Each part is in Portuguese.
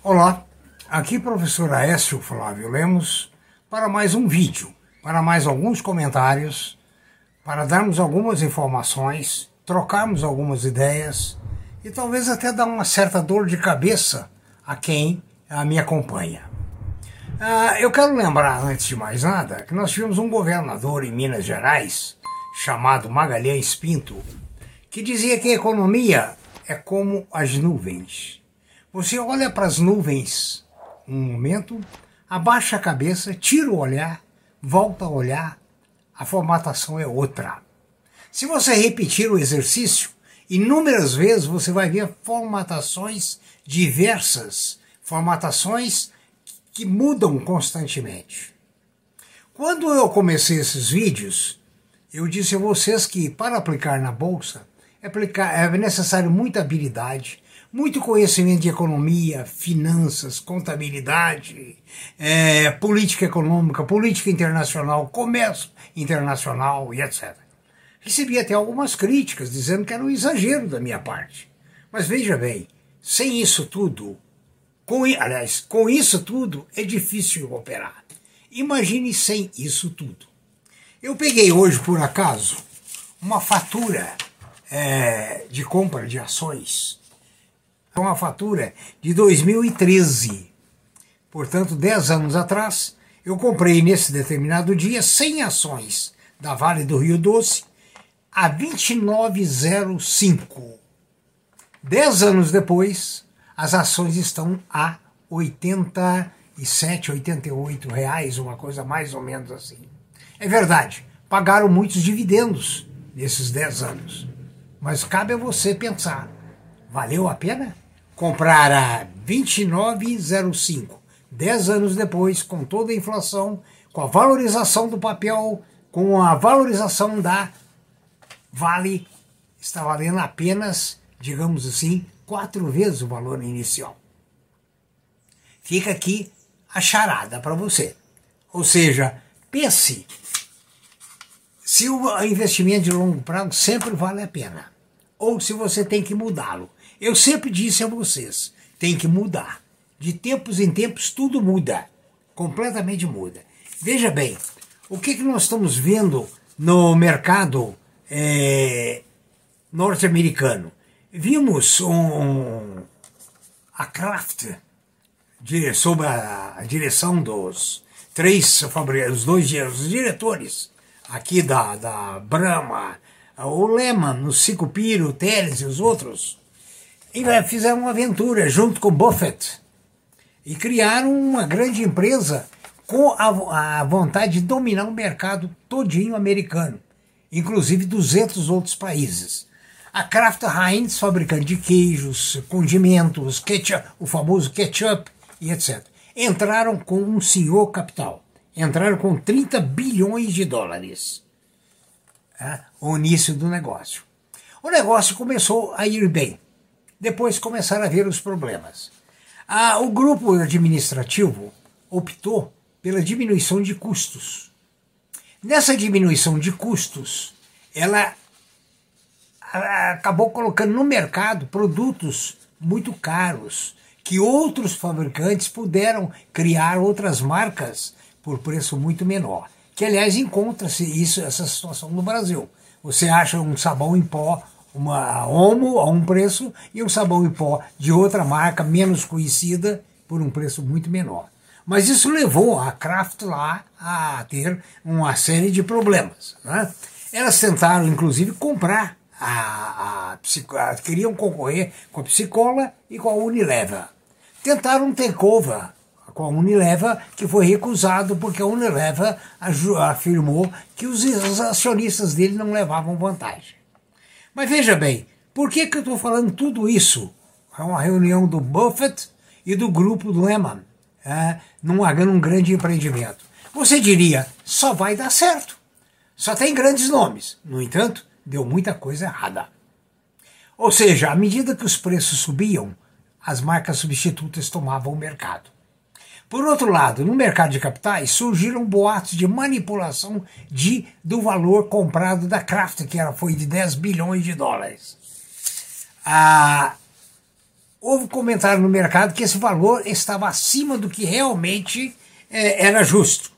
Olá, aqui professor Aécio Flávio Lemos para mais um vídeo, para mais alguns comentários, para darmos algumas informações, trocarmos algumas ideias e talvez até dar uma certa dor de cabeça a quem a me acompanha. Ah, eu quero lembrar, antes de mais nada, que nós tivemos um governador em Minas Gerais, chamado Magalhães Pinto, que dizia que a economia é como as nuvens. Você olha para as nuvens um momento, abaixa a cabeça, tira o olhar, volta a olhar, a formatação é outra. Se você repetir o exercício, inúmeras vezes você vai ver formatações diversas, formatações que mudam constantemente. Quando eu comecei esses vídeos, eu disse a vocês que para aplicar na bolsa é necessário muita habilidade, muito conhecimento de economia, finanças, contabilidade, é, política econômica, política internacional, comércio internacional e etc. Recebi até algumas críticas dizendo que era um exagero da minha parte. Mas veja bem, sem isso tudo, com, aliás, com isso tudo é difícil operar. Imagine sem isso tudo. Eu peguei hoje, por acaso, uma fatura é, de compra de ações. Uma fatura de 2013. Portanto, 10 anos atrás, eu comprei nesse determinado dia 100 ações da Vale do Rio Doce a 29,05. 10 anos depois, as ações estão a 87, 88 reais, uma coisa mais ou menos assim. É verdade, pagaram muitos dividendos nesses 10 anos. Mas cabe a você pensar: valeu a pena? Comprar a 29,05, 10 anos depois, com toda a inflação, com a valorização do papel, com a valorização da Vale, está valendo apenas, digamos assim, quatro vezes o valor inicial. Fica aqui a charada para você. Ou seja, pense se o investimento de longo prazo sempre vale a pena, ou se você tem que mudá-lo. Eu sempre disse a vocês, tem que mudar. De tempos em tempos tudo muda, completamente muda. Veja bem, o que, que nós estamos vendo no mercado é, norte-americano? Vimos um, a Kraft, sob a direção dos três os dois os diretores aqui da, da Brahma, o Lehman, o Cicupiro, o Teles e os outros, e fizeram uma aventura junto com Buffett e criaram uma grande empresa com a, a vontade de dominar o mercado todinho americano, inclusive 200 outros países. A Kraft Heinz, fabricante de queijos, condimentos, ketchup, o famoso ketchup e etc., entraram com um senhor capital entraram com 30 bilhões de dólares. É, o início do negócio. O negócio começou a ir bem. Depois começaram a ver os problemas. Ah, o grupo administrativo optou pela diminuição de custos. Nessa diminuição de custos, ela acabou colocando no mercado produtos muito caros que outros fabricantes puderam criar outras marcas por preço muito menor. Que, aliás, encontra-se isso, essa situação no Brasil. Você acha um sabão em pó, uma Omo a um preço, e um sabão em pó de outra marca, menos conhecida, por um preço muito menor. Mas isso levou a Kraft lá a ter uma série de problemas. Né? Elas tentaram, inclusive, comprar a, a, a, queriam concorrer com a Psicola e com a Unilever. Tentaram um takeover com a Unilever, que foi recusado porque a Unilever afirmou que os acionistas dele não levavam vantagem. Mas veja bem, por que, que eu estou falando tudo isso? É uma reunião do Buffett e do grupo do Lehman, é, num, num grande empreendimento. Você diria, só vai dar certo. Só tem grandes nomes. No entanto, deu muita coisa errada. Ou seja, à medida que os preços subiam, as marcas substitutas tomavam o mercado. Por outro lado, no mercado de capitais surgiram boatos de manipulação de, do valor comprado da Kraft, que era, foi de 10 bilhões de dólares. Ah, houve comentário no mercado que esse valor estava acima do que realmente é, era justo.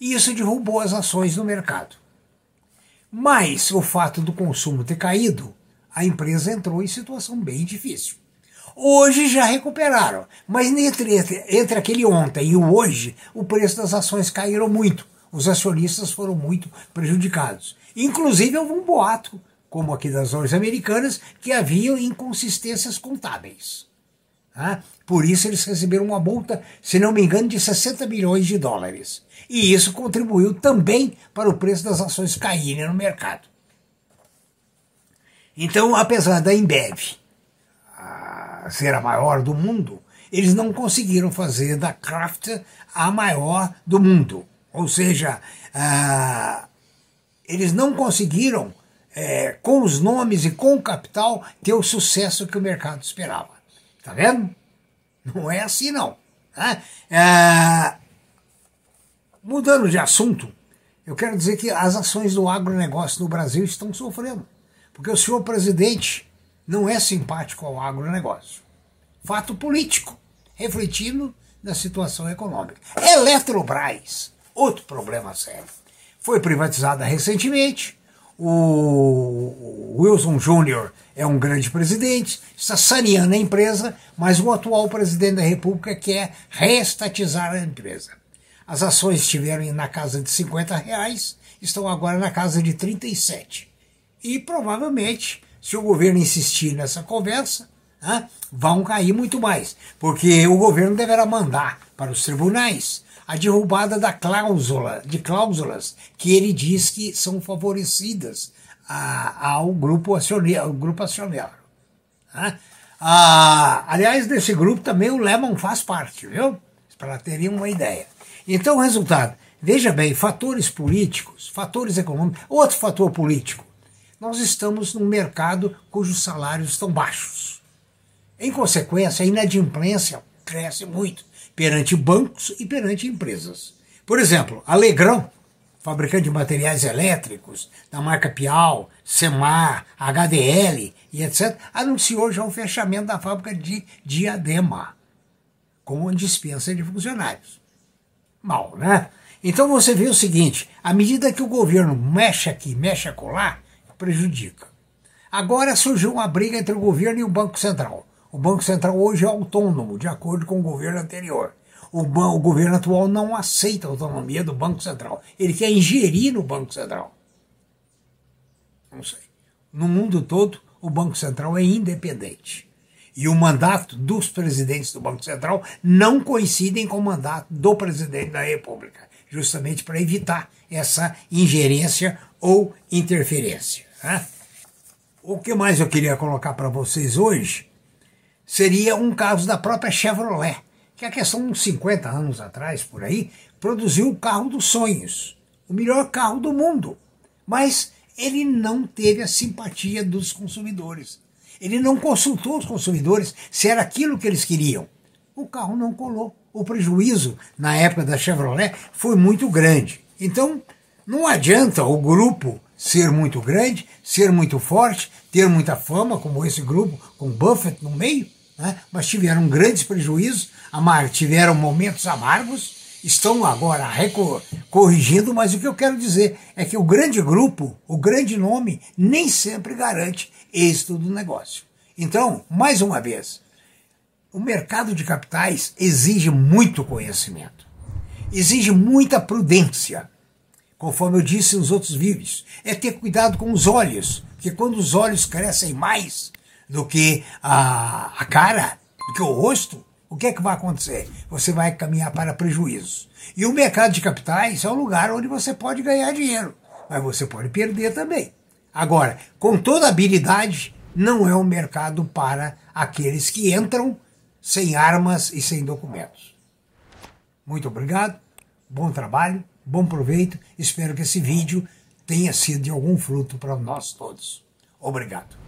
E isso derrubou as ações no mercado. Mas o fato do consumo ter caído, a empresa entrou em situação bem difícil. Hoje já recuperaram, mas entre, entre aquele ontem e o hoje, o preço das ações caíram muito. Os acionistas foram muito prejudicados. Inclusive, houve um boato, como aqui das lojas americanas, que haviam inconsistências contábeis. Ah, por isso eles receberam uma multa, se não me engano, de 60 milhões de dólares. E isso contribuiu também para o preço das ações caírem no mercado. Então, apesar da Embev ser a maior do mundo, eles não conseguiram fazer da Kraft a maior do mundo. Ou seja, ah, eles não conseguiram, é, com os nomes e com o capital, ter o sucesso que o mercado esperava. Tá vendo? Não é assim, não. Né? É... Mudando de assunto, eu quero dizer que as ações do agronegócio no Brasil estão sofrendo. Porque o senhor presidente não é simpático ao agronegócio. Fato político, refletindo na situação econômica. Eletrobras, outro problema sério. Foi privatizada recentemente, o Wilson Júnior é um grande presidente, está saneando a empresa, mas o atual presidente da República quer reestatizar a empresa. As ações estiveram na casa de 50 reais, estão agora na casa de 37. E provavelmente, se o governo insistir nessa conversa, né, vão cair muito mais, porque o governo deverá mandar para os tribunais a derrubada da cláusula, de cláusulas que ele diz que são favorecidas a, ao grupo acionário. Grupo acionário né? ah, aliás, desse grupo também o Lehman faz parte, viu? Para terem uma ideia. Então, o resultado, veja bem, fatores políticos, fatores econômicos, outro fator político. Nós estamos num mercado cujos salários estão baixos. Em consequência, a inadimplência cresce muito perante bancos e perante empresas. Por exemplo, Alegrão, fabricante de materiais elétricos da marca Pial, Semar, HDL e etc., anunciou já o fechamento da fábrica de Diadema, com dispensa de funcionários. Mal, né? Então você vê o seguinte: à medida que o governo mexe aqui, mexe acolá, prejudica. Agora surgiu uma briga entre o governo e o Banco Central. O Banco Central hoje é autônomo, de acordo com o governo anterior. O, o governo atual não aceita a autonomia do Banco Central. Ele quer ingerir no Banco Central. Não sei. No mundo todo, o Banco Central é independente. E o mandato dos presidentes do Banco Central não coincidem com o mandato do presidente da República, justamente para evitar essa ingerência ou interferência. Né? O que mais eu queria colocar para vocês hoje seria um caso da própria Chevrolet, que a questão uns 50 anos atrás, por aí, produziu o carro dos sonhos, o melhor carro do mundo. Mas ele não teve a simpatia dos consumidores. Ele não consultou os consumidores se era aquilo que eles queriam. O carro não colou. O prejuízo na época da Chevrolet foi muito grande. Então, não adianta o grupo ser muito grande, ser muito forte, ter muita fama, como esse grupo, com Buffett no meio, né? mas tiveram grandes prejuízos, tiveram momentos amargos, estão agora corrigindo, mas o que eu quero dizer é que o grande grupo, o grande nome, nem sempre garante êxito do negócio. Então, mais uma vez, o mercado de capitais exige muito conhecimento, exige muita prudência. Conforme eu disse nos outros vídeos, é ter cuidado com os olhos, porque quando os olhos crescem mais, do que a, a cara, do que o rosto, o que é que vai acontecer? Você vai caminhar para prejuízos. E o mercado de capitais é um lugar onde você pode ganhar dinheiro, mas você pode perder também. Agora, com toda habilidade, não é um mercado para aqueles que entram sem armas e sem documentos. Muito obrigado, bom trabalho, bom proveito. Espero que esse vídeo tenha sido de algum fruto para nós todos. Obrigado.